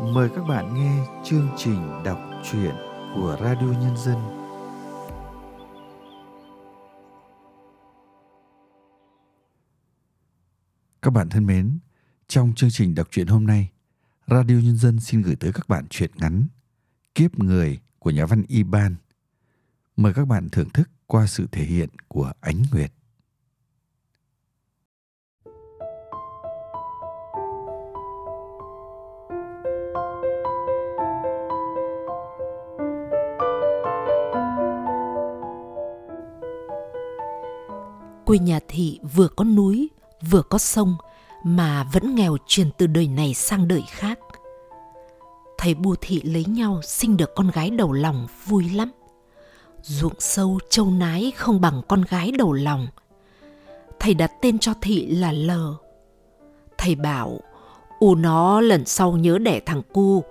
Mời các bạn nghe chương trình đọc truyện của Radio Nhân dân. Các bạn thân mến, trong chương trình đọc truyện hôm nay, Radio Nhân dân xin gửi tới các bạn truyện ngắn Kiếp người của nhà văn Y Ban. Mời các bạn thưởng thức qua sự thể hiện của Ánh Nguyệt. Quê nhà thị vừa có núi, vừa có sông mà vẫn nghèo truyền từ đời này sang đời khác. Thầy Bù thị lấy nhau sinh được con gái đầu lòng vui lắm. Ruộng sâu châu nái không bằng con gái đầu lòng. Thầy đặt tên cho thị là lờ thầy bảo, u nó lần sau nhớ đẻ thằng cu.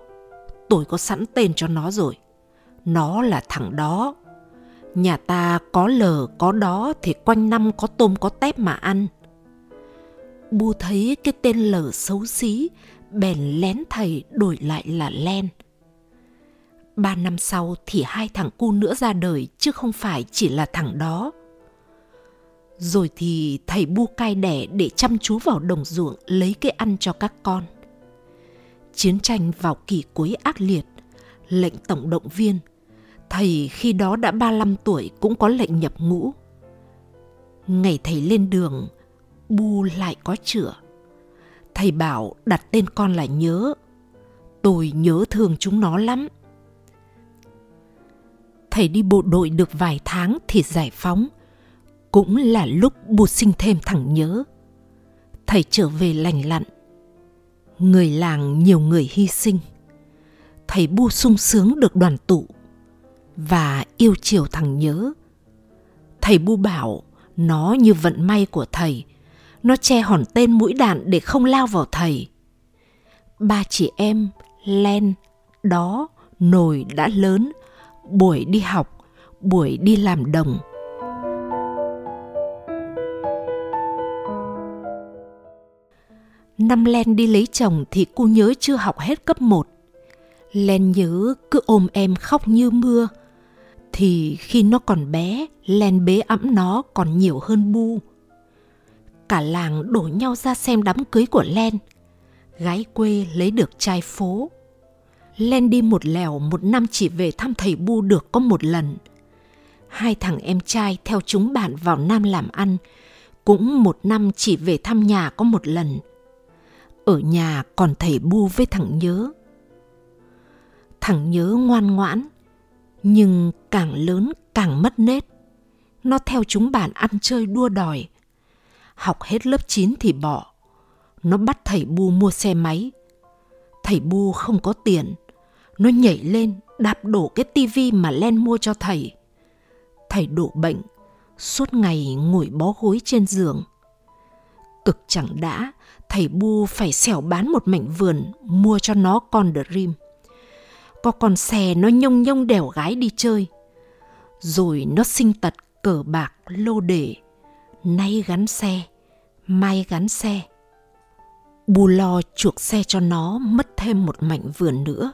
Tôi có sẵn tên cho nó rồi. Nó là thằng đó. Nhà ta có lờ có đó thì quanh năm có tôm có tép mà ăn. Bu thấy cái tên lờ xấu xí, bèn lén thầy đổi lại là len. Ba năm sau thì hai thằng cu nữa ra đời chứ không phải chỉ là thằng đó. Rồi thì thầy bu cai đẻ để chăm chú vào đồng ruộng lấy cái ăn cho các con. Chiến tranh vào kỳ cuối ác liệt, lệnh tổng động viên – Thầy khi đó đã 35 tuổi cũng có lệnh nhập ngũ. Ngày thầy lên đường, Bu lại có chữa. Thầy bảo đặt tên con là Nhớ. Tôi nhớ thương chúng nó lắm. Thầy đi bộ đội được vài tháng thì giải phóng. Cũng là lúc Bu sinh thêm thằng Nhớ. Thầy trở về lành lặn. Người làng nhiều người hy sinh. Thầy Bu sung sướng được đoàn tụ và yêu chiều thằng nhớ. Thầy Bu bảo nó như vận may của thầy, nó che hòn tên mũi đạn để không lao vào thầy. Ba chị em, Len, đó, nồi đã lớn, buổi đi học, buổi đi làm đồng. Năm Len đi lấy chồng thì cô nhớ chưa học hết cấp 1. Len nhớ cứ ôm em khóc như mưa, thì khi nó còn bé, len bế ẵm nó còn nhiều hơn bu. Cả làng đổ nhau ra xem đám cưới của Len. Gái quê lấy được trai phố. Len đi một lèo một năm chỉ về thăm thầy Bu được có một lần. Hai thằng em trai theo chúng bạn vào Nam làm ăn, cũng một năm chỉ về thăm nhà có một lần. Ở nhà còn thầy Bu với thằng Nhớ. Thằng Nhớ ngoan ngoãn, nhưng càng lớn càng mất nết. Nó theo chúng bạn ăn chơi đua đòi. Học hết lớp 9 thì bỏ. Nó bắt thầy Bu mua xe máy. Thầy Bu không có tiền. Nó nhảy lên đạp đổ cái tivi mà Len mua cho thầy. Thầy đổ bệnh, suốt ngày ngồi bó gối trên giường. Cực chẳng đã, thầy Bu phải xẻo bán một mảnh vườn mua cho nó con Dream có con xe nó nhông nhông đèo gái đi chơi. Rồi nó sinh tật cờ bạc lô đề, nay gắn xe, mai gắn xe. Bù lo chuộc xe cho nó mất thêm một mảnh vườn nữa.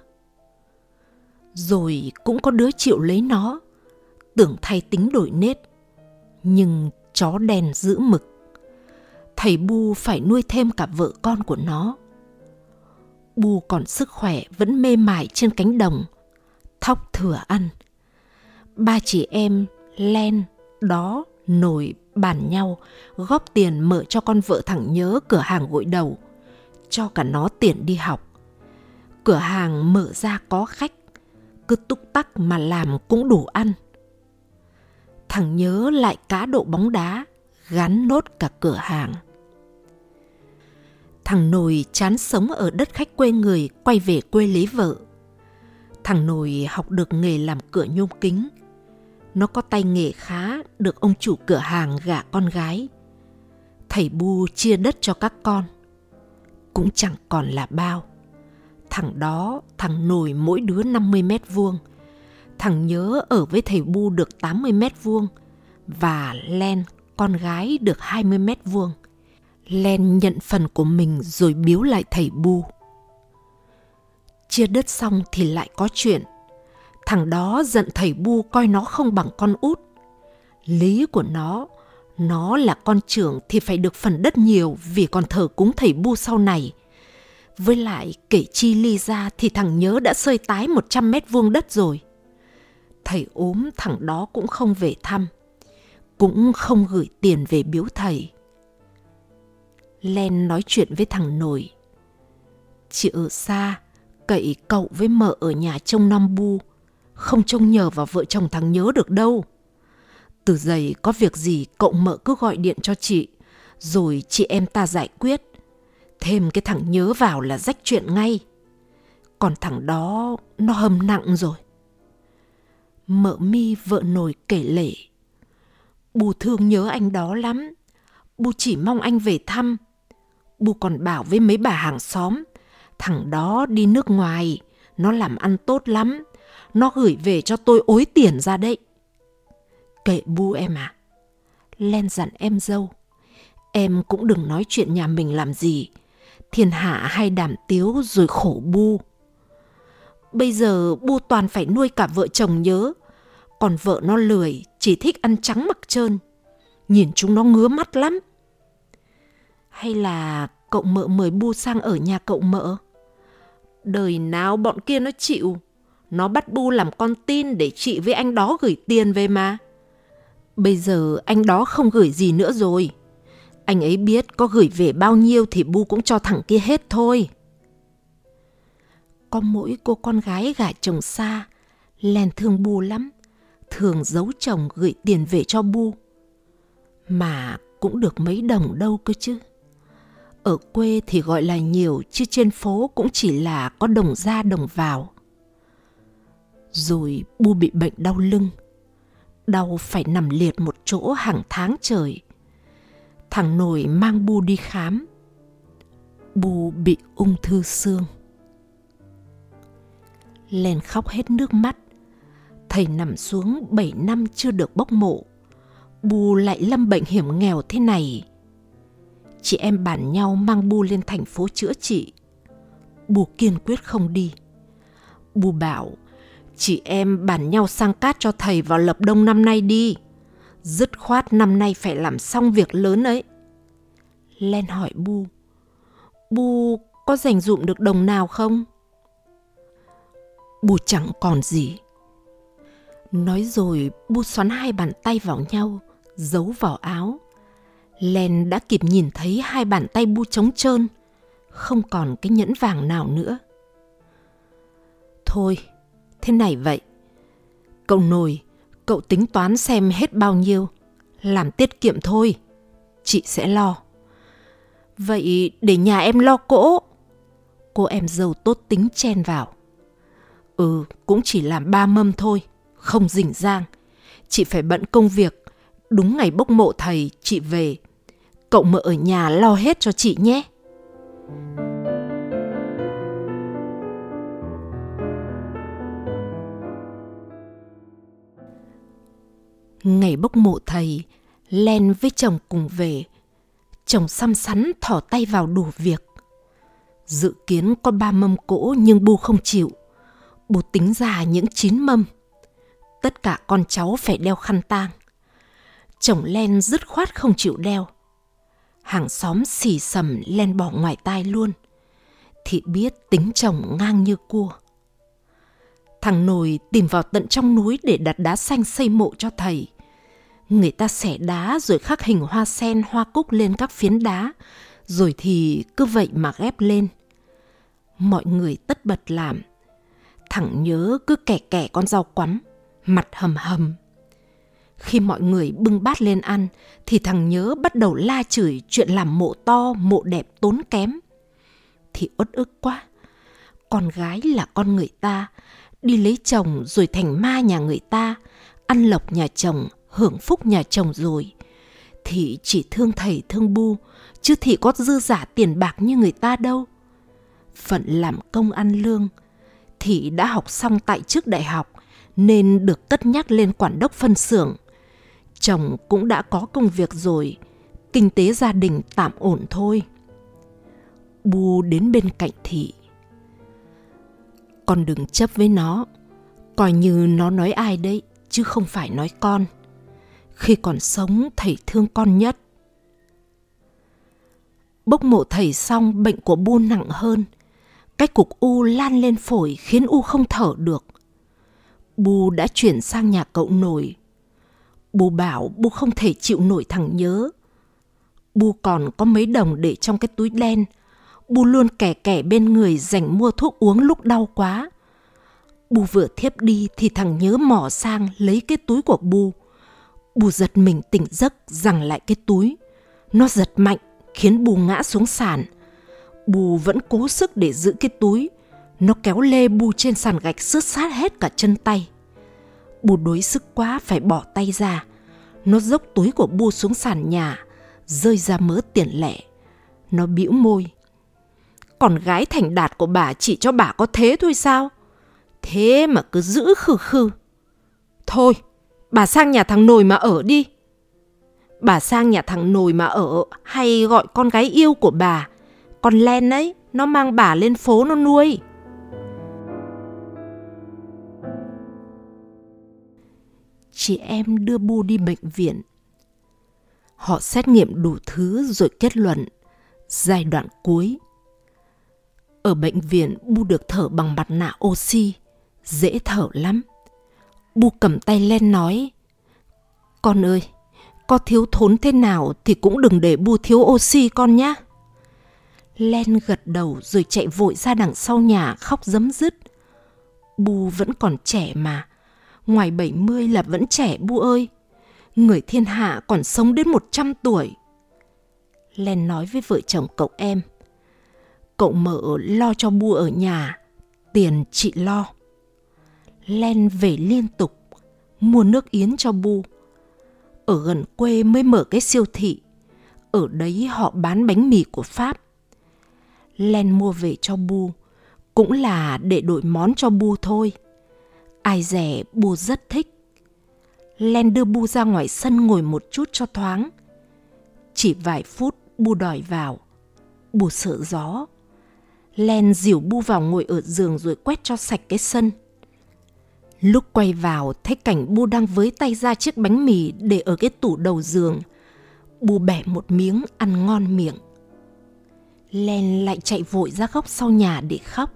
Rồi cũng có đứa chịu lấy nó, tưởng thay tính đổi nết. Nhưng chó đèn giữ mực. Thầy Bu phải nuôi thêm cả vợ con của nó Bu còn sức khỏe vẫn mê mải trên cánh đồng, thóc thừa ăn. Ba chị em len, đó, nổi, bàn nhau, góp tiền mở cho con vợ thẳng nhớ cửa hàng gội đầu, cho cả nó tiền đi học. Cửa hàng mở ra có khách, cứ túc tắc mà làm cũng đủ ăn. Thằng nhớ lại cá độ bóng đá, gắn nốt cả cửa hàng. Thằng Nồi chán sống ở đất khách quê người quay về quê lấy vợ. Thằng Nồi học được nghề làm cửa nhôm kính. Nó có tay nghề khá được ông chủ cửa hàng gả con gái. Thầy Bu chia đất cho các con. Cũng chẳng còn là bao. Thằng đó, thằng Nồi mỗi đứa 50 mét vuông. Thằng Nhớ ở với thầy Bu được 80 mét vuông. Và Len, con gái được 20 mét vuông. Len nhận phần của mình rồi biếu lại thầy Bu. Chia đất xong thì lại có chuyện. Thằng đó giận thầy Bu coi nó không bằng con út. Lý của nó, nó là con trưởng thì phải được phần đất nhiều vì còn thờ cúng thầy Bu sau này. Với lại kể chi ly ra thì thằng nhớ đã sơi tái 100 mét vuông đất rồi. Thầy ốm thằng đó cũng không về thăm. Cũng không gửi tiền về biếu thầy. Len nói chuyện với thằng nổi. Chị ở xa, cậy cậu với mợ ở nhà trông Nam Bu, không trông nhờ vào vợ chồng thằng nhớ được đâu. Từ giày có việc gì cậu mợ cứ gọi điện cho chị, rồi chị em ta giải quyết. Thêm cái thằng nhớ vào là rách chuyện ngay. Còn thằng đó nó hầm nặng rồi. Mợ mi vợ nồi kể lể. Bù thương nhớ anh đó lắm. Bù chỉ mong anh về thăm. Bù còn bảo với mấy bà hàng xóm. Thằng đó đi nước ngoài. Nó làm ăn tốt lắm. Nó gửi về cho tôi ối tiền ra đấy. Kệ bu em à. Len dặn em dâu. Em cũng đừng nói chuyện nhà mình làm gì. Thiên hạ hay đàm tiếu rồi khổ bu. Bây giờ bu toàn phải nuôi cả vợ chồng nhớ. Còn vợ nó lười, chỉ thích ăn trắng mặc trơn. Nhìn chúng nó ngứa mắt lắm. Hay là cậu mợ mời bu sang ở nhà cậu mợ? Đời nào bọn kia nó chịu. Nó bắt bu làm con tin để chị với anh đó gửi tiền về mà. Bây giờ anh đó không gửi gì nữa rồi. Anh ấy biết có gửi về bao nhiêu thì bu cũng cho thằng kia hết thôi. Có mỗi cô con gái gả chồng xa, len thương bu lắm, thường giấu chồng gửi tiền về cho bu. Mà cũng được mấy đồng đâu cơ chứ. Ở quê thì gọi là nhiều chứ trên phố cũng chỉ là có đồng ra đồng vào. Rồi bu bị bệnh đau lưng, đau phải nằm liệt một chỗ hàng tháng trời. Thằng nội mang bu đi khám. Bu bị ung thư xương. Len khóc hết nước mắt. Thầy nằm xuống 7 năm chưa được bốc mộ. Bu lại lâm bệnh hiểm nghèo thế này. Chị em bàn nhau mang Bu lên thành phố chữa trị. Bu kiên quyết không đi. Bu bảo Chị em bàn nhau sang cát cho thầy vào lập đông năm nay đi. Dứt khoát năm nay phải làm xong việc lớn ấy. Len hỏi Bu. Bu có dành dụm được đồng nào không? Bu chẳng còn gì. Nói rồi Bu xoắn hai bàn tay vào nhau, giấu vào áo. Len đã kịp nhìn thấy hai bàn tay Bu trống trơn, không còn cái nhẫn vàng nào nữa. Thôi, thế này vậy. Cậu nồi, cậu tính toán xem hết bao nhiêu. Làm tiết kiệm thôi. Chị sẽ lo. Vậy để nhà em lo cỗ. Cô em giàu tốt tính chen vào. Ừ, cũng chỉ làm ba mâm thôi, không rình rang. Chị phải bận công việc. Đúng ngày bốc mộ thầy, chị về. Cậu mợ ở nhà lo hết cho chị nhé. Ngày bốc mộ thầy, Len với chồng cùng về. Chồng xăm sắn thỏ tay vào đủ việc. Dự kiến có ba mâm cỗ nhưng bu không chịu. Bu tính ra những chín mâm. Tất cả con cháu phải đeo khăn tang. Chồng Len dứt khoát không chịu đeo. Hàng xóm xì sầm Len bỏ ngoài tai luôn. Thị biết tính chồng ngang như cua. Thằng Nồi tìm vào tận trong núi để đặt đá xanh xây mộ cho thầy. Người ta xẻ đá rồi khắc hình hoa sen, hoa cúc lên các phiến đá, rồi thì cứ vậy mà ghép lên. Mọi người tất bật làm. Thằng nhớ cứ kẻ kẻ con rau quắm, mặt hầm hầm. Khi mọi người bưng bát lên ăn, thì thằng nhớ bắt đầu la chửi chuyện làm mộ to, mộ đẹp tốn kém. Thì uất ức quá. Con gái là con người ta, đi lấy chồng rồi thành ma nhà người ta, ăn lộc nhà chồng, hưởng phúc nhà chồng rồi. Thì chỉ thương thầy thương bu, chứ thị có dư giả tiền bạc như người ta đâu. Phận làm công ăn lương, thị đã học xong tại trước đại học, nên được cất nhắc lên quản đốc phân xưởng. Chồng cũng đã có công việc rồi, kinh tế gia đình tạm ổn thôi. Bu đến bên cạnh thị Con đừng chấp với nó, coi như nó nói ai đấy, chứ không phải nói con. Khi còn sống, thầy thương con nhất. Bốc mộ thầy xong, bệnh của Bu nặng hơn. Cái cục U lan lên phổi khiến U không thở được. Bu đã chuyển sang nhà cậu nổi. Bố bảo bố không thể chịu nổi thằng nhớ. Bố còn có mấy đồng để trong cái túi đen. Bố luôn kẻ kẻ bên người dành mua thuốc uống lúc đau quá. Bù vừa thiếp đi thì thằng nhớ mỏ sang lấy cái túi của Bù. Bù giật mình tỉnh giấc rằng lại cái túi. Nó giật mạnh, khiến Bù ngã xuống sàn. Bù vẫn cố sức để giữ cái túi. Nó kéo lê Bù trên sàn gạch sướt sát hết cả chân tay. Bu đối sức quá phải bỏ tay ra. Nó dốc túi của Bu xuống sàn nhà, rơi ra mớ tiền lẻ. Nó bĩu môi. Còn gái thành đạt của bà chỉ cho bà có thế thôi sao? Thế mà cứ giữ khư khư. Thôi, bà sang nhà thằng Nồi mà ở đi. Bà sang nhà thằng Nồi mà ở hay gọi con gái yêu của bà. Con Len ấy, nó mang bà lên phố nó nuôi. Chị em đưa Bu đi bệnh viện. Họ xét nghiệm đủ thứ rồi kết luận giai đoạn cuối. Ở bệnh viện Bu được thở bằng mặt nạ oxy, dễ thở lắm. Bu cầm tay lên nói, Con ơi, có thiếu thốn thế nào thì cũng đừng để Bu thiếu oxy con nhé. Len gật đầu rồi chạy vội ra đằng sau nhà khóc dấm dứt. Bu vẫn còn trẻ mà, ngoài 70 là vẫn trẻ Bu ơi. Người thiên hạ còn sống đến 100 tuổi. Len nói với vợ chồng cậu em. Cậu mở lo cho Bu ở nhà, tiền chị lo. Len về liên tục, mua nước yến cho Bu. Ở gần quê mới mở cái siêu thị. Ở đấy họ bán bánh mì của Pháp. Len mua về cho Bu, cũng là để đổi món cho Bu thôi. Ai rẻ Bu rất thích. Len đưa Bu ra ngoài sân ngồi một chút cho thoáng. Chỉ vài phút Bu đòi vào. Bu sợ gió. Len dìu Bu vào ngồi ở giường rồi quét cho sạch cái sân. Lúc quay vào, thấy cảnh Bu đang với tay ra chiếc bánh mì để ở cái tủ đầu giường. Bu bẻ một miếng ăn ngon miệng. Len lại chạy vội ra góc sau nhà để khóc.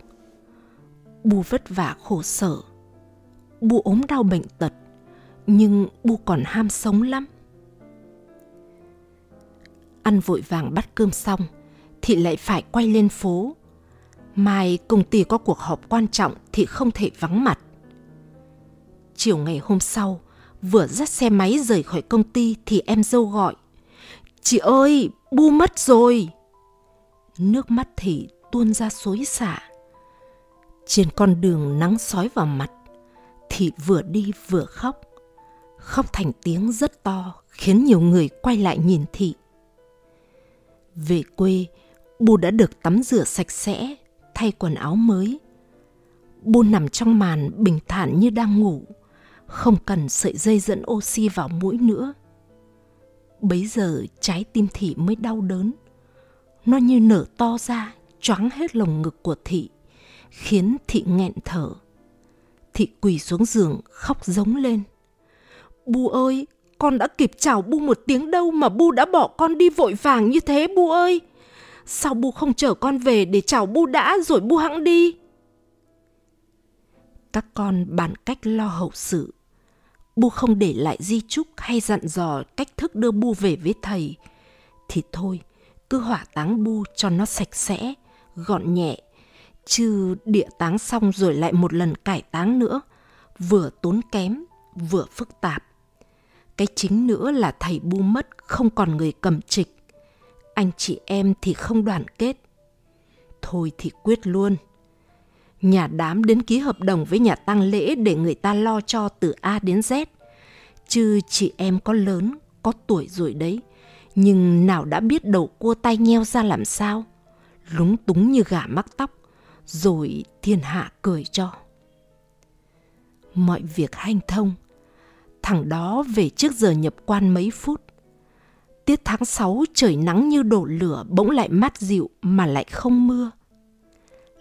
Bu vất vả khổ sở. Bu ốm đau bệnh tật, nhưng Bu còn ham sống lắm. Ăn vội vàng bắt cơm xong, thì lại phải quay lên phố. Mai công ty có cuộc họp quan trọng thì không thể vắng mặt. Chiều ngày hôm sau, vừa dắt xe máy rời khỏi công ty thì em dâu gọi. Chị ơi, Bu mất rồi. Nước mắt thị tuôn ra xối xả. Trên con đường nắng sói vào mặt, thị vừa đi vừa khóc. Khóc thành tiếng rất to khiến nhiều người quay lại nhìn thị. Về quê, Bu đã được tắm rửa sạch sẽ, thay quần áo mới. Bu nằm trong màn bình thản như đang ngủ, không cần sợi dây dẫn oxy vào mũi nữa. Bấy giờ trái tim thị mới đau đớn. Nó như nở to ra, choáng hết lồng ngực của thị, khiến thị nghẹn thở. Thị quỳ xuống giường khóc giống lên. Bu ơi, con đã kịp chào Bu một tiếng đâu mà Bu đã bỏ con đi vội vàng như thế Bu ơi. Sao Bu không chở con về để chào Bu đã rồi Bu hẵng đi? Các con bàn cách lo hậu sự. Bu không để lại di chúc hay dặn dò cách thức đưa Bu về với thầy. Thì thôi, cứ hỏa táng Bu cho nó sạch sẽ, gọn nhẹ. Chứ địa táng xong rồi lại một lần cải táng nữa, vừa tốn kém, vừa phức tạp. Cái chính nữa là thầy Bu mất không còn người cầm trịch. Anh chị em thì không đoàn kết. Thôi thì quyết luôn. Nhà đám đến ký hợp đồng với nhà tang lễ để người ta lo cho từ A đến Z. Chứ chị em có lớn, có tuổi rồi đấy. Nhưng nào đã biết đầu cua tay nheo ra làm sao. Lúng túng như gà mắc tóc. Rồi thiên hạ cười cho. Mọi việc hanh thông thằng đó về trước giờ nhập quan mấy phút. Tiết tháng 6 trời nắng như đổ lửa bỗng lại mát dịu mà lại không mưa.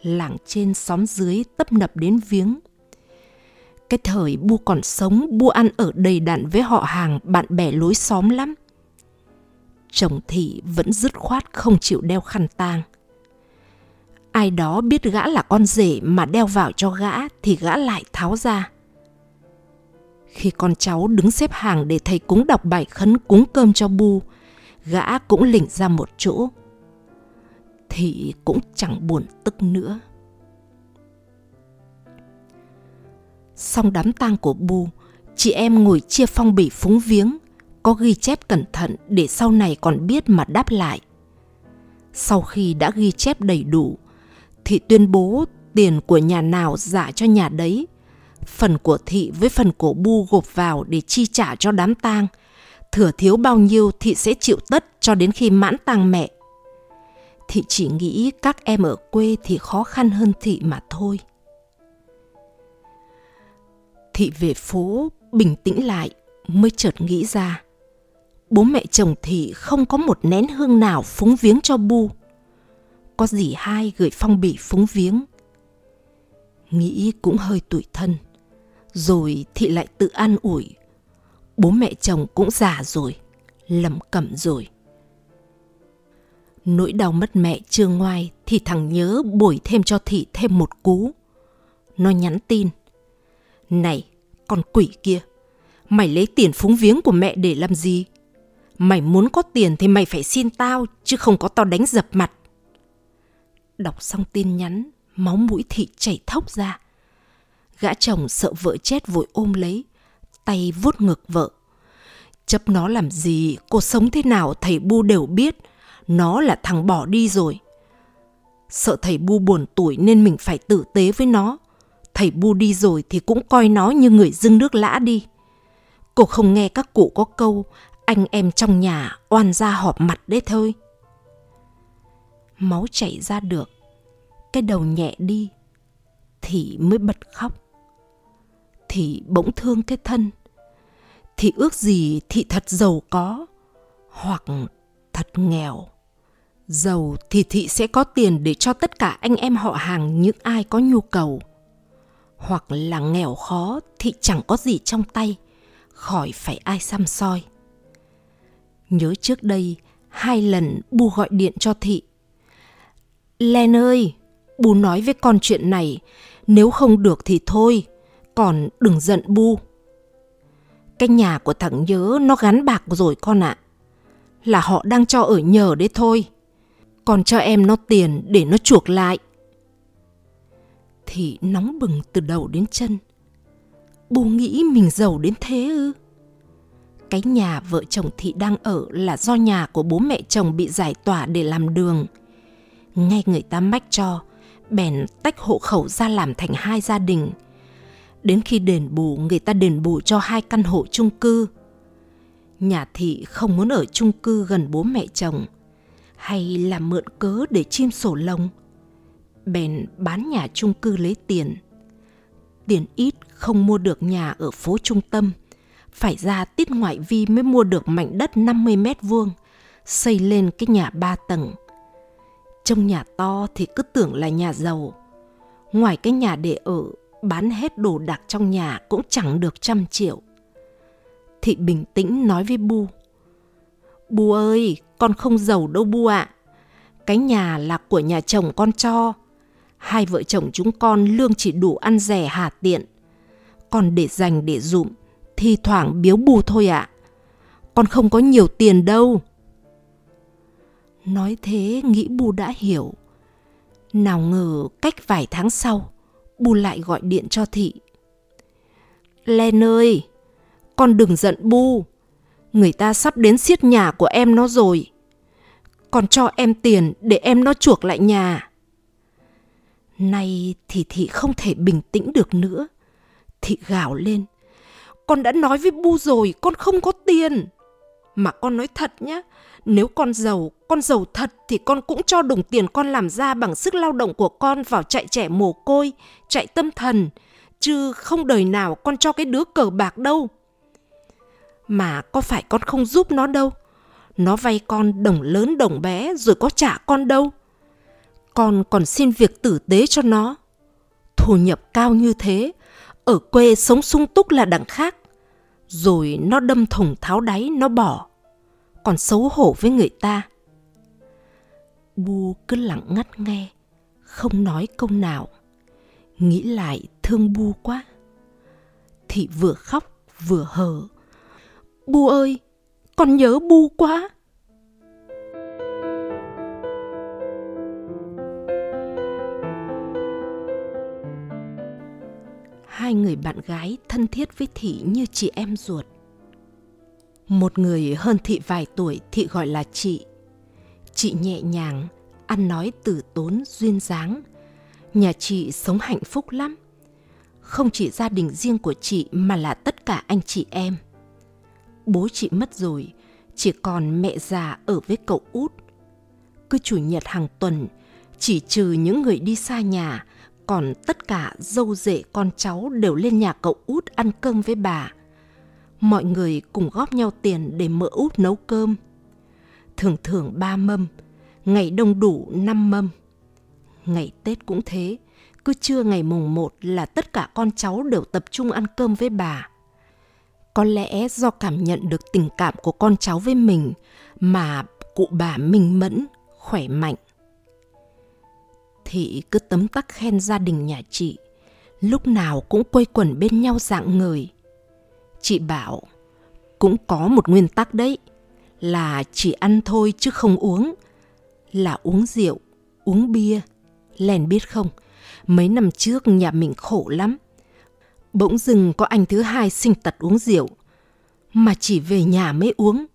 làng trên xóm dưới tấp nập đến viếng. Cái thời Bu còn sống, Bu ăn ở đầy đặn với họ hàng, bạn bè lối xóm lắm. Chồng Thị vẫn dứt khoát không chịu đeo khăn tang. Ai đó biết gã là con rể mà đeo vào cho gã thì gã lại tháo ra. Khi con cháu đứng xếp hàng để thầy cúng đọc bài khấn cúng cơm cho Bu, gã cũng lỉnh ra một chỗ. Thì cũng chẳng buồn tức nữa. Xong đám tang của Bu, chị em ngồi chia phong bì phúng viếng, có ghi chép cẩn thận để sau này còn biết mà đáp lại. Sau khi đã ghi chép đầy đủ, thị tuyên bố tiền của nhà nào giả cho nhà đấy. Phần của thị với phần của bu gộp vào để chi trả cho đám tang. Thừa thiếu bao nhiêu thị sẽ chịu tất cho đến khi mãn tang mẹ. Thị chỉ nghĩ các em ở quê thì khó khăn hơn thị mà thôi. Thị về phố, bình tĩnh lại, mới chợt nghĩ ra. Bố mẹ chồng thị không có một nén hương nào phúng viếng cho Bu có gì hai gửi phong bì phúng viếng. Nghĩ cũng hơi tủi thân. Rồi thị lại tự an ủi. Bố mẹ chồng cũng già rồi, lầm cẩm rồi. Nỗi đau mất mẹ chưa ngoai thì thằng nhớ bồi thêm cho thị thêm một cú. Nó nhắn tin. Này, con quỷ kia, mày lấy tiền phúng viếng của mẹ để làm gì? Mày muốn có tiền thì mày phải xin tao, chứ không có tao đánh dập mặt. Đọc xong tin nhắn, máu mũi thị chảy thốc ra. Gã chồng sợ vợ chết vội ôm lấy, tay vuốt ngực vợ. Chấp nó làm gì, cô sống thế nào thầy Bu đều biết, nó là thằng bỏ đi rồi. Sợ thầy Bu buồn tuổi nên mình phải tử tế với nó. Thầy Bu đi rồi thì cũng coi nó như người dưng nước lã đi. Cô không nghe các cụ có câu anh em trong nhà oan ra họp mặt đấy thôi máu chảy ra được cái đầu nhẹ đi thì mới bật khóc thì bỗng thương cái thân thì ước gì thị thật giàu có hoặc thật nghèo. Giàu thì thị sẽ có tiền để cho tất cả anh em họ hàng những ai có nhu cầu. Hoặc là nghèo khó thì chẳng có gì trong tay khỏi phải ai xăm soi. Nhớ trước đây hai lần bu gọi điện cho thị. Len ơi, bù nói với con chuyện này, nếu không được thì thôi, còn đừng giận bu. Cái nhà của thằng nhớ nó gắn bạc rồi con ạ. À. Là họ đang cho ở nhờ đấy thôi. Còn cho em nó tiền để nó chuộc lại. Thì nóng bừng từ đầu đến chân. Bù nghĩ mình giàu đến thế ư? Cái nhà vợ chồng Thị đang ở là do nhà của bố mẹ chồng bị giải tỏa để làm đường – ngay người ta mách cho, bèn tách hộ khẩu ra làm thành hai gia đình. Đến khi đền bù, người ta đền bù cho hai căn hộ chung cư. Nhà thị không muốn ở chung cư gần bố mẹ chồng, hay là mượn cớ để chim sổ lông. Bèn bán nhà chung cư lấy tiền. Tiền ít không mua được nhà ở phố trung tâm, phải ra tiết ngoại vi mới mua được mảnh đất 50 mét vuông, xây lên cái nhà ba tầng trong nhà to thì cứ tưởng là nhà giàu. Ngoài cái nhà để ở, bán hết đồ đạc trong nhà cũng chẳng được trăm triệu. Thị bình tĩnh nói với Bu. Bu ơi, con không giàu đâu Bu ạ. À. Cái nhà là của nhà chồng con cho. Hai vợ chồng chúng con lương chỉ đủ ăn rẻ hà tiện. Còn để dành để dụm, thì thoảng biếu bù thôi ạ. À. Con không có nhiều tiền đâu. Nói thế nghĩ Bu đã hiểu. Nào ngờ cách vài tháng sau, Bu lại gọi điện cho Thị. Len ơi, con đừng giận Bu. Người ta sắp đến xiết nhà của em nó rồi. còn cho em tiền để em nó chuộc lại nhà. Nay thì Thị không thể bình tĩnh được nữa. Thị gào lên. Con đã nói với Bu rồi, con không có tiền. Mà con nói thật nhé, nếu con giàu, con giàu thật thì con cũng cho đồng tiền con làm ra bằng sức lao động của con vào chạy trẻ mồ côi, chạy tâm thần, chứ không đời nào con cho cái đứa cờ bạc đâu. Mà có phải con không giúp nó đâu. Nó vay con đồng lớn đồng bé rồi có trả con đâu. con còn xin việc tử tế cho nó. Thu nhập cao như thế, ở quê sống sung túc là đẳng khác. Rồi nó đâm thủng tháo đáy, nó bỏ. Còn xấu hổ với người ta. Bu cứ lặng ngắt nghe, không nói câu nào. Nghĩ lại thương Bu quá. Thị vừa khóc vừa hờ. Bu ơi, con nhớ Bu quá. hai người bạn gái thân thiết với thị như chị em ruột một người hơn thị vài tuổi thị gọi là chị. Chị nhẹ nhàng, ăn nói từ tốn, duyên dáng. Nhà chị sống hạnh phúc lắm. Không chỉ gia đình riêng của chị mà là tất cả anh chị em. Bố chị mất rồi, chỉ còn mẹ già ở với cậu út. Cứ chủ nhật hàng tuần, chỉ trừ những người đi xa nhà, còn tất cả dâu rể con cháu đều lên nhà cậu út ăn cơm với bà mọi người cùng góp nhau tiền để mợ út nấu cơm. Thường thường ba mâm, ngày đông đủ năm mâm. Ngày tết cũng thế, cứ trưa ngày mùng một là tất cả con cháu đều tập trung ăn cơm với bà. Có lẽ do cảm nhận được tình cảm của con cháu với mình mà cụ bà minh mẫn, khỏe mạnh. Thị cứ tấm tắc khen gia đình nhà chị, lúc nào cũng quây quần bên nhau dạng người chị bảo, cũng có một nguyên tắc đấy, là chỉ ăn thôi chứ không uống. Là uống rượu, uống bia, lèn biết không? Mấy năm trước nhà mình khổ lắm, bỗng dưng có anh thứ hai sinh tật uống rượu, mà chỉ về nhà mới uống.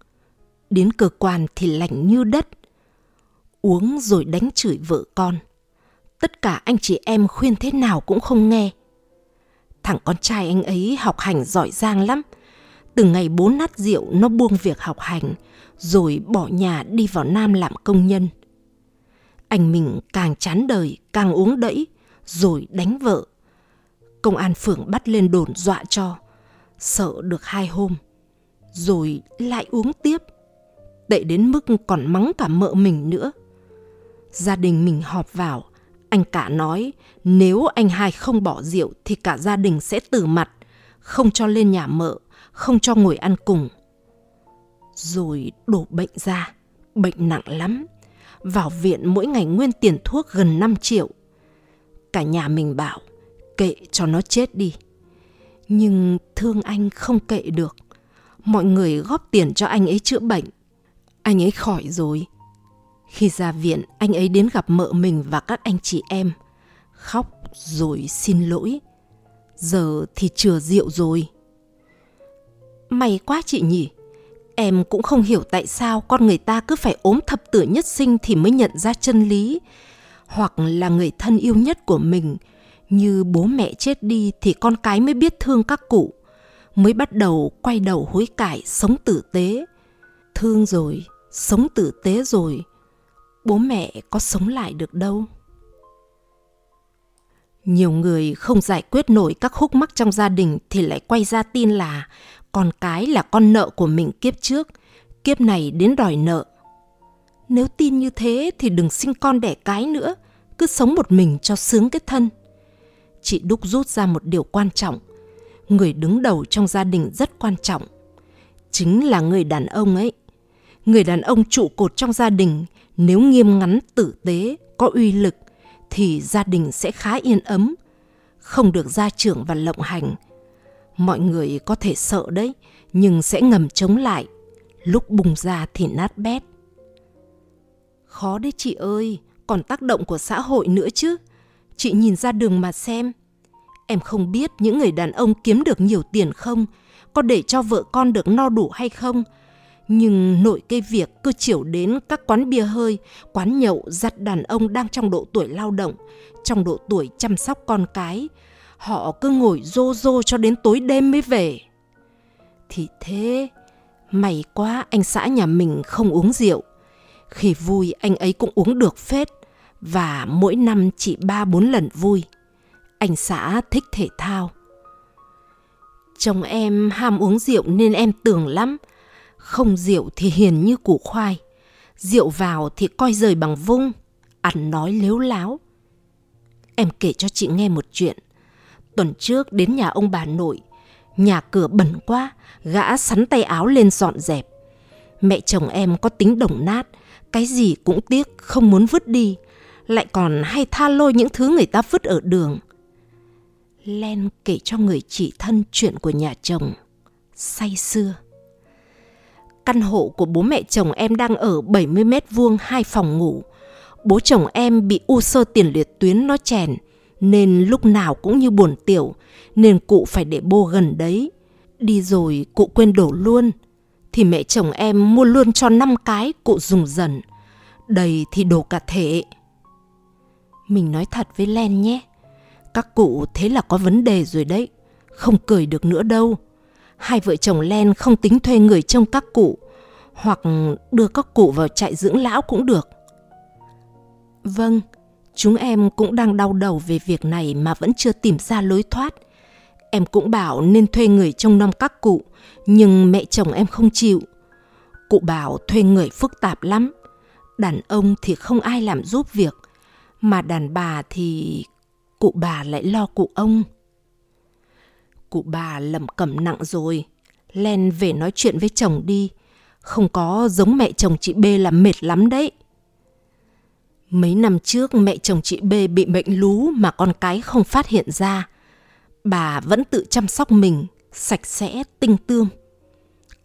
Đến cơ quan thì lạnh như đất. Uống rồi đánh chửi vợ con. Tất cả anh chị em khuyên thế nào cũng không nghe. Thằng con trai anh ấy học hành giỏi giang lắm. Từ ngày bố nát rượu nó buông việc học hành, rồi bỏ nhà đi vào Nam làm công nhân. Anh mình càng chán đời, càng uống đẫy, rồi đánh vợ. Công an phường bắt lên đồn dọa cho, sợ được hai hôm, rồi lại uống tiếp. Tệ đến mức còn mắng cả mợ mình nữa. Gia đình mình họp vào, anh cả nói nếu anh hai không bỏ rượu thì cả gia đình sẽ tử mặt, không cho lên nhà mợ, không cho ngồi ăn cùng. Rồi đổ bệnh ra, bệnh nặng lắm. Vào viện mỗi ngày nguyên tiền thuốc gần 5 triệu. Cả nhà mình bảo, kệ cho nó chết đi. Nhưng thương anh không kệ được. Mọi người góp tiền cho anh ấy chữa bệnh. Anh ấy khỏi rồi, khi ra viện, anh ấy đến gặp mợ mình và các anh chị em. Khóc rồi xin lỗi. Giờ thì chừa rượu rồi. May quá chị nhỉ. Em cũng không hiểu tại sao con người ta cứ phải ốm thập tử nhất sinh thì mới nhận ra chân lý. Hoặc là người thân yêu nhất của mình. Như bố mẹ chết đi thì con cái mới biết thương các cụ. Mới bắt đầu quay đầu hối cải sống tử tế. Thương rồi, sống tử tế rồi bố mẹ có sống lại được đâu. Nhiều người không giải quyết nổi các khúc mắc trong gia đình thì lại quay ra tin là con cái là con nợ của mình kiếp trước, kiếp này đến đòi nợ. Nếu tin như thế thì đừng sinh con đẻ cái nữa, cứ sống một mình cho sướng cái thân. Chị đúc rút ra một điều quan trọng, người đứng đầu trong gia đình rất quan trọng, chính là người đàn ông ấy. Người đàn ông trụ cột trong gia đình nếu nghiêm ngắn, tử tế, có uy lực, thì gia đình sẽ khá yên ấm, không được gia trưởng và lộng hành. Mọi người có thể sợ đấy, nhưng sẽ ngầm chống lại. Lúc bùng ra thì nát bét. Khó đấy chị ơi, còn tác động của xã hội nữa chứ. Chị nhìn ra đường mà xem. Em không biết những người đàn ông kiếm được nhiều tiền không, có để cho vợ con được no đủ hay không nhưng nội cái việc cứ chiều đến các quán bia hơi, quán nhậu giặt đàn ông đang trong độ tuổi lao động, trong độ tuổi chăm sóc con cái. Họ cứ ngồi rô rô cho đến tối đêm mới về. Thì thế, may quá anh xã nhà mình không uống rượu. Khi vui anh ấy cũng uống được phết và mỗi năm chỉ ba bốn lần vui. Anh xã thích thể thao. Chồng em ham uống rượu nên em tưởng lắm – không rượu thì hiền như củ khoai. Rượu vào thì coi rời bằng vung. ăn nói lếu láo. Em kể cho chị nghe một chuyện. Tuần trước đến nhà ông bà nội, nhà cửa bẩn quá, gã sắn tay áo lên dọn dẹp. Mẹ chồng em có tính đồng nát, cái gì cũng tiếc, không muốn vứt đi, lại còn hay tha lôi những thứ người ta vứt ở đường. Len kể cho người chị thân chuyện của nhà chồng, say xưa. Căn hộ của bố mẹ chồng em đang ở 70 mét vuông hai phòng ngủ. Bố chồng em bị u sơ tiền liệt tuyến nó chèn, nên lúc nào cũng như buồn tiểu, nên cụ phải để bô gần đấy. Đi rồi cụ quên đổ luôn, thì mẹ chồng em mua luôn cho năm cái cụ dùng dần. Đầy thì đổ cả thể. Mình nói thật với Len nhé. Các cụ thế là có vấn đề rồi đấy. Không cười được nữa đâu. Hai vợ chồng Len không tính thuê người trông các cụ. Hoặc đưa các cụ vào trại dưỡng lão cũng được. Vâng, chúng em cũng đang đau đầu về việc này mà vẫn chưa tìm ra lối thoát. Em cũng bảo nên thuê người trông nom các cụ, nhưng mẹ chồng em không chịu. Cụ bảo thuê người phức tạp lắm. Đàn ông thì không ai làm giúp việc, mà đàn bà thì cụ bà lại lo cụ ông. Cụ bà lẩm cẩm nặng rồi, len về nói chuyện với chồng đi, không có giống mẹ chồng chị B là mệt lắm đấy. Mấy năm trước mẹ chồng chị B bị bệnh lú mà con cái không phát hiện ra. Bà vẫn tự chăm sóc mình, sạch sẽ, tinh tươm.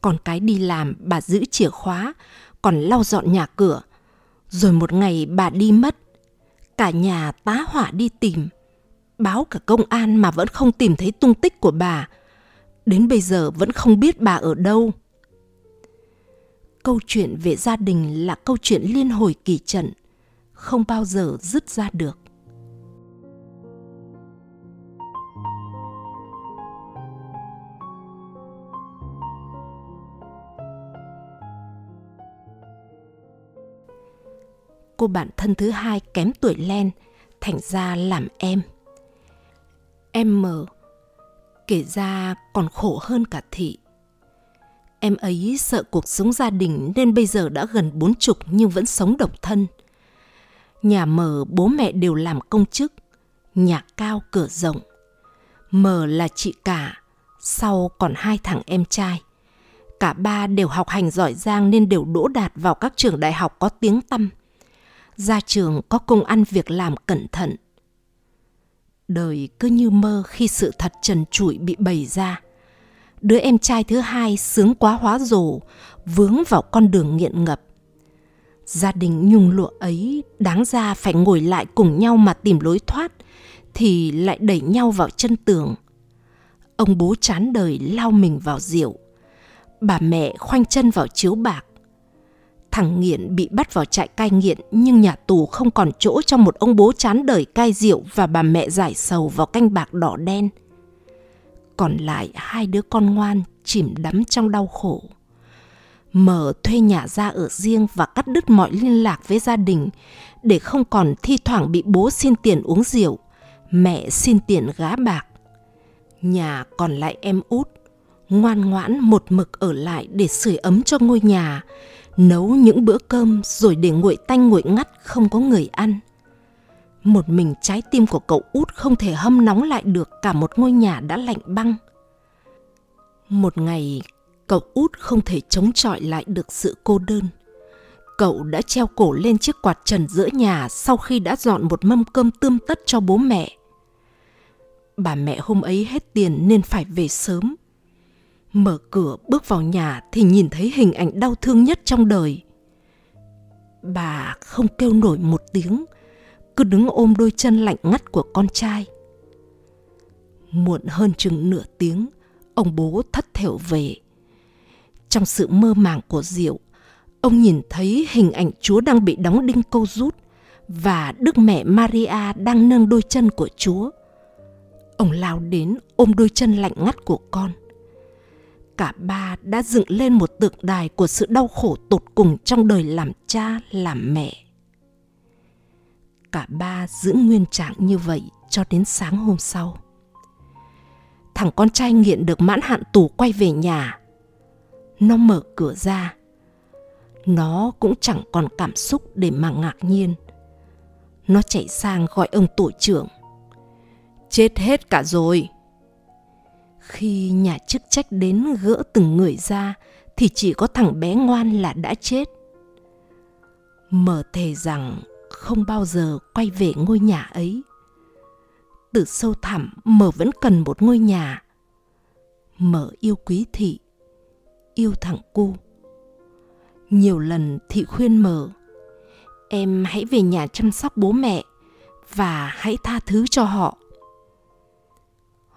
Con cái đi làm bà giữ chìa khóa, còn lau dọn nhà cửa. Rồi một ngày bà đi mất. Cả nhà tá hỏa đi tìm. Báo cả công an mà vẫn không tìm thấy tung tích của bà. Đến bây giờ vẫn không biết bà ở đâu. Câu chuyện về gia đình là câu chuyện liên hồi kỳ trận, không bao giờ dứt ra được. cô bạn thân thứ hai kém tuổi Len, thành ra làm em. Em mờ, kể ra còn khổ hơn cả thị. Em ấy sợ cuộc sống gia đình nên bây giờ đã gần bốn chục nhưng vẫn sống độc thân. Nhà mờ bố mẹ đều làm công chức, nhà cao cửa rộng. Mờ là chị cả, sau còn hai thằng em trai. Cả ba đều học hành giỏi giang nên đều đỗ đạt vào các trường đại học có tiếng tăm ra trường có công ăn việc làm cẩn thận. Đời cứ như mơ khi sự thật trần trụi bị bày ra. Đứa em trai thứ hai sướng quá hóa rồ, vướng vào con đường nghiện ngập. Gia đình nhung lụa ấy đáng ra phải ngồi lại cùng nhau mà tìm lối thoát, thì lại đẩy nhau vào chân tường. Ông bố chán đời lao mình vào rượu. Bà mẹ khoanh chân vào chiếu bạc Thằng nghiện bị bắt vào trại cai nghiện nhưng nhà tù không còn chỗ cho một ông bố chán đời cai rượu và bà mẹ giải sầu vào canh bạc đỏ đen. Còn lại hai đứa con ngoan chìm đắm trong đau khổ. Mở thuê nhà ra ở riêng và cắt đứt mọi liên lạc với gia đình để không còn thi thoảng bị bố xin tiền uống rượu, mẹ xin tiền gá bạc. Nhà còn lại em út, ngoan ngoãn một mực ở lại để sưởi ấm cho ngôi nhà, nấu những bữa cơm rồi để nguội tanh nguội ngắt không có người ăn. Một mình trái tim của cậu út không thể hâm nóng lại được cả một ngôi nhà đã lạnh băng. Một ngày, cậu út không thể chống chọi lại được sự cô đơn. Cậu đã treo cổ lên chiếc quạt trần giữa nhà sau khi đã dọn một mâm cơm tươm tất cho bố mẹ. Bà mẹ hôm ấy hết tiền nên phải về sớm. Mở cửa bước vào nhà thì nhìn thấy hình ảnh đau thương nhất trong đời. Bà không kêu nổi một tiếng, cứ đứng ôm đôi chân lạnh ngắt của con trai. Muộn hơn chừng nửa tiếng, ông bố thất thểu về. Trong sự mơ màng của rượu, ông nhìn thấy hình ảnh Chúa đang bị đóng đinh câu rút và Đức Mẹ Maria đang nâng đôi chân của Chúa. Ông lao đến ôm đôi chân lạnh ngắt của con cả ba đã dựng lên một tượng đài của sự đau khổ tột cùng trong đời làm cha, làm mẹ. Cả ba giữ nguyên trạng như vậy cho đến sáng hôm sau. Thằng con trai nghiện được mãn hạn tù quay về nhà. Nó mở cửa ra. Nó cũng chẳng còn cảm xúc để mà ngạc nhiên. Nó chạy sang gọi ông tổ trưởng. Chết hết cả rồi. Khi nhà chức trách đến gỡ từng người ra thì chỉ có thằng bé ngoan là đã chết. Mở thề rằng không bao giờ quay về ngôi nhà ấy. Từ sâu thẳm mở vẫn cần một ngôi nhà. Mở yêu quý thị, yêu thằng cu. Nhiều lần thị khuyên mở, em hãy về nhà chăm sóc bố mẹ và hãy tha thứ cho họ.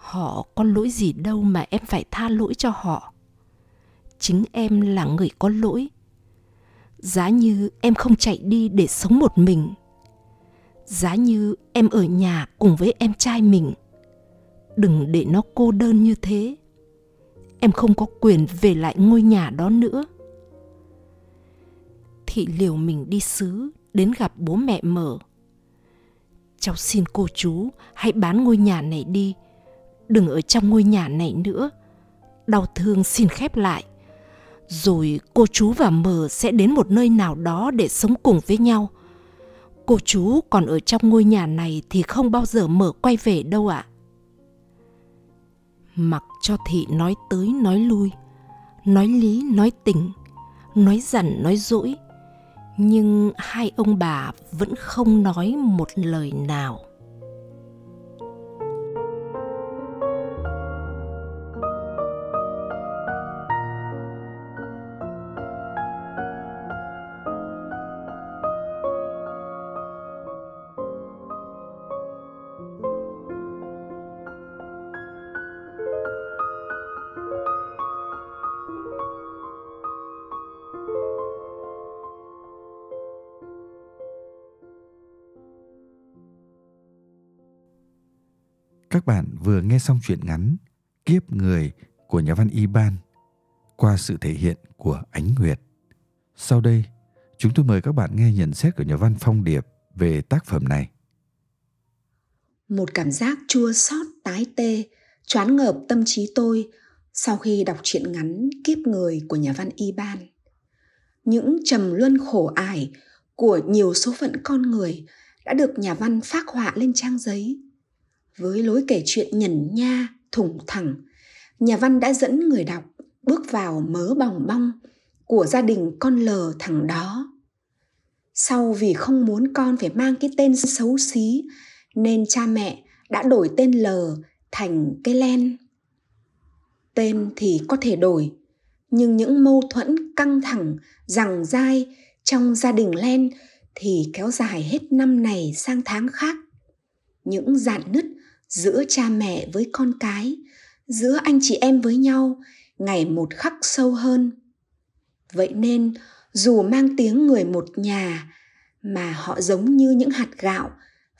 Họ có lỗi gì đâu mà em phải tha lỗi cho họ. Chính em là người có lỗi. Giá như em không chạy đi để sống một mình. Giá như em ở nhà cùng với em trai mình. Đừng để nó cô đơn như thế. Em không có quyền về lại ngôi nhà đó nữa. Thị liều mình đi xứ, đến gặp bố mẹ mở. Cháu xin cô chú, hãy bán ngôi nhà này đi đừng ở trong ngôi nhà này nữa. Đau thương xin khép lại. Rồi cô chú và mờ sẽ đến một nơi nào đó để sống cùng với nhau. Cô chú còn ở trong ngôi nhà này thì không bao giờ mở quay về đâu ạ. À. mặc cho thị nói tới nói lui, nói lý nói tình, nói dằn nói dỗi, nhưng hai ông bà vẫn không nói một lời nào. Các bạn vừa nghe xong truyện ngắn Kiếp người của nhà văn Iban qua sự thể hiện của Ánh Nguyệt. Sau đây, chúng tôi mời các bạn nghe nhận xét của nhà văn Phong Điệp về tác phẩm này. Một cảm giác chua xót tái tê, choán ngợp tâm trí tôi sau khi đọc truyện ngắn Kiếp người của nhà văn Iban. Những trầm luân khổ ải của nhiều số phận con người đã được nhà văn phác họa lên trang giấy với lối kể chuyện nhẩn nha, thủng thẳng, nhà văn đã dẫn người đọc bước vào mớ bòng bong của gia đình con lờ thằng đó. Sau vì không muốn con phải mang cái tên xấu xí, nên cha mẹ đã đổi tên lờ thành cái len. Tên thì có thể đổi, nhưng những mâu thuẫn căng thẳng rằng dai trong gia đình len thì kéo dài hết năm này sang tháng khác. Những dạn nứt giữa cha mẹ với con cái, giữa anh chị em với nhau, ngày một khắc sâu hơn. Vậy nên, dù mang tiếng người một nhà mà họ giống như những hạt gạo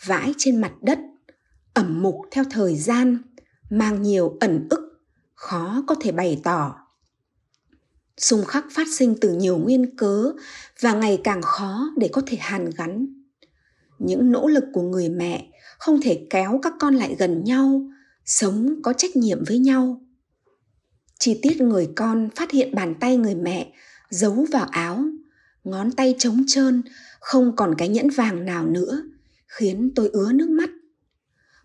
vãi trên mặt đất, ẩm mục theo thời gian, mang nhiều ẩn ức, khó có thể bày tỏ. Xung khắc phát sinh từ nhiều nguyên cớ và ngày càng khó để có thể hàn gắn. Những nỗ lực của người mẹ không thể kéo các con lại gần nhau, sống có trách nhiệm với nhau. Chi tiết người con phát hiện bàn tay người mẹ giấu vào áo, ngón tay trống trơn, không còn cái nhẫn vàng nào nữa, khiến tôi ứa nước mắt.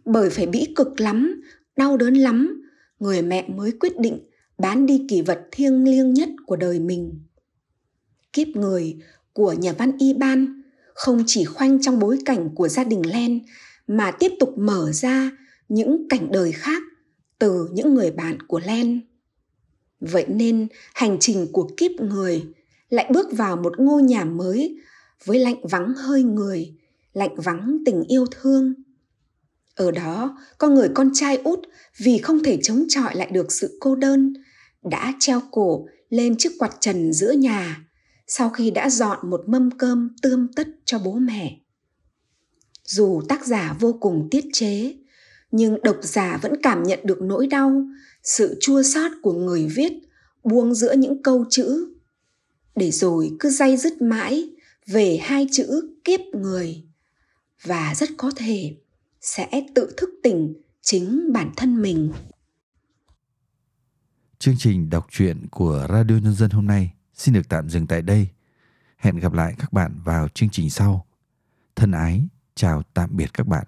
Bởi phải bĩ cực lắm, đau đớn lắm, người mẹ mới quyết định bán đi kỷ vật thiêng liêng nhất của đời mình. Kiếp người của nhà văn y ban không chỉ khoanh trong bối cảnh của gia đình len mà tiếp tục mở ra những cảnh đời khác từ những người bạn của len. Vậy nên hành trình của kiếp người lại bước vào một ngôi nhà mới với lạnh vắng hơi người, lạnh vắng tình yêu thương. Ở đó con người con trai út vì không thể chống chọi lại được sự cô đơn đã treo cổ lên chiếc quạt trần giữa nhà sau khi đã dọn một mâm cơm tươm tất cho bố mẹ dù tác giả vô cùng tiết chế, nhưng độc giả vẫn cảm nhận được nỗi đau, sự chua xót của người viết, buông giữa những câu chữ. Để rồi cứ day dứt mãi về hai chữ kiếp người, và rất có thể sẽ tự thức tỉnh chính bản thân mình. Chương trình đọc truyện của radio nhân dân hôm nay xin được tạm dừng tại đây. Hẹn gặp lại các bạn vào chương trình sau. Thân ái chào tạm biệt các bạn.